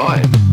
Boy.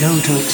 Go to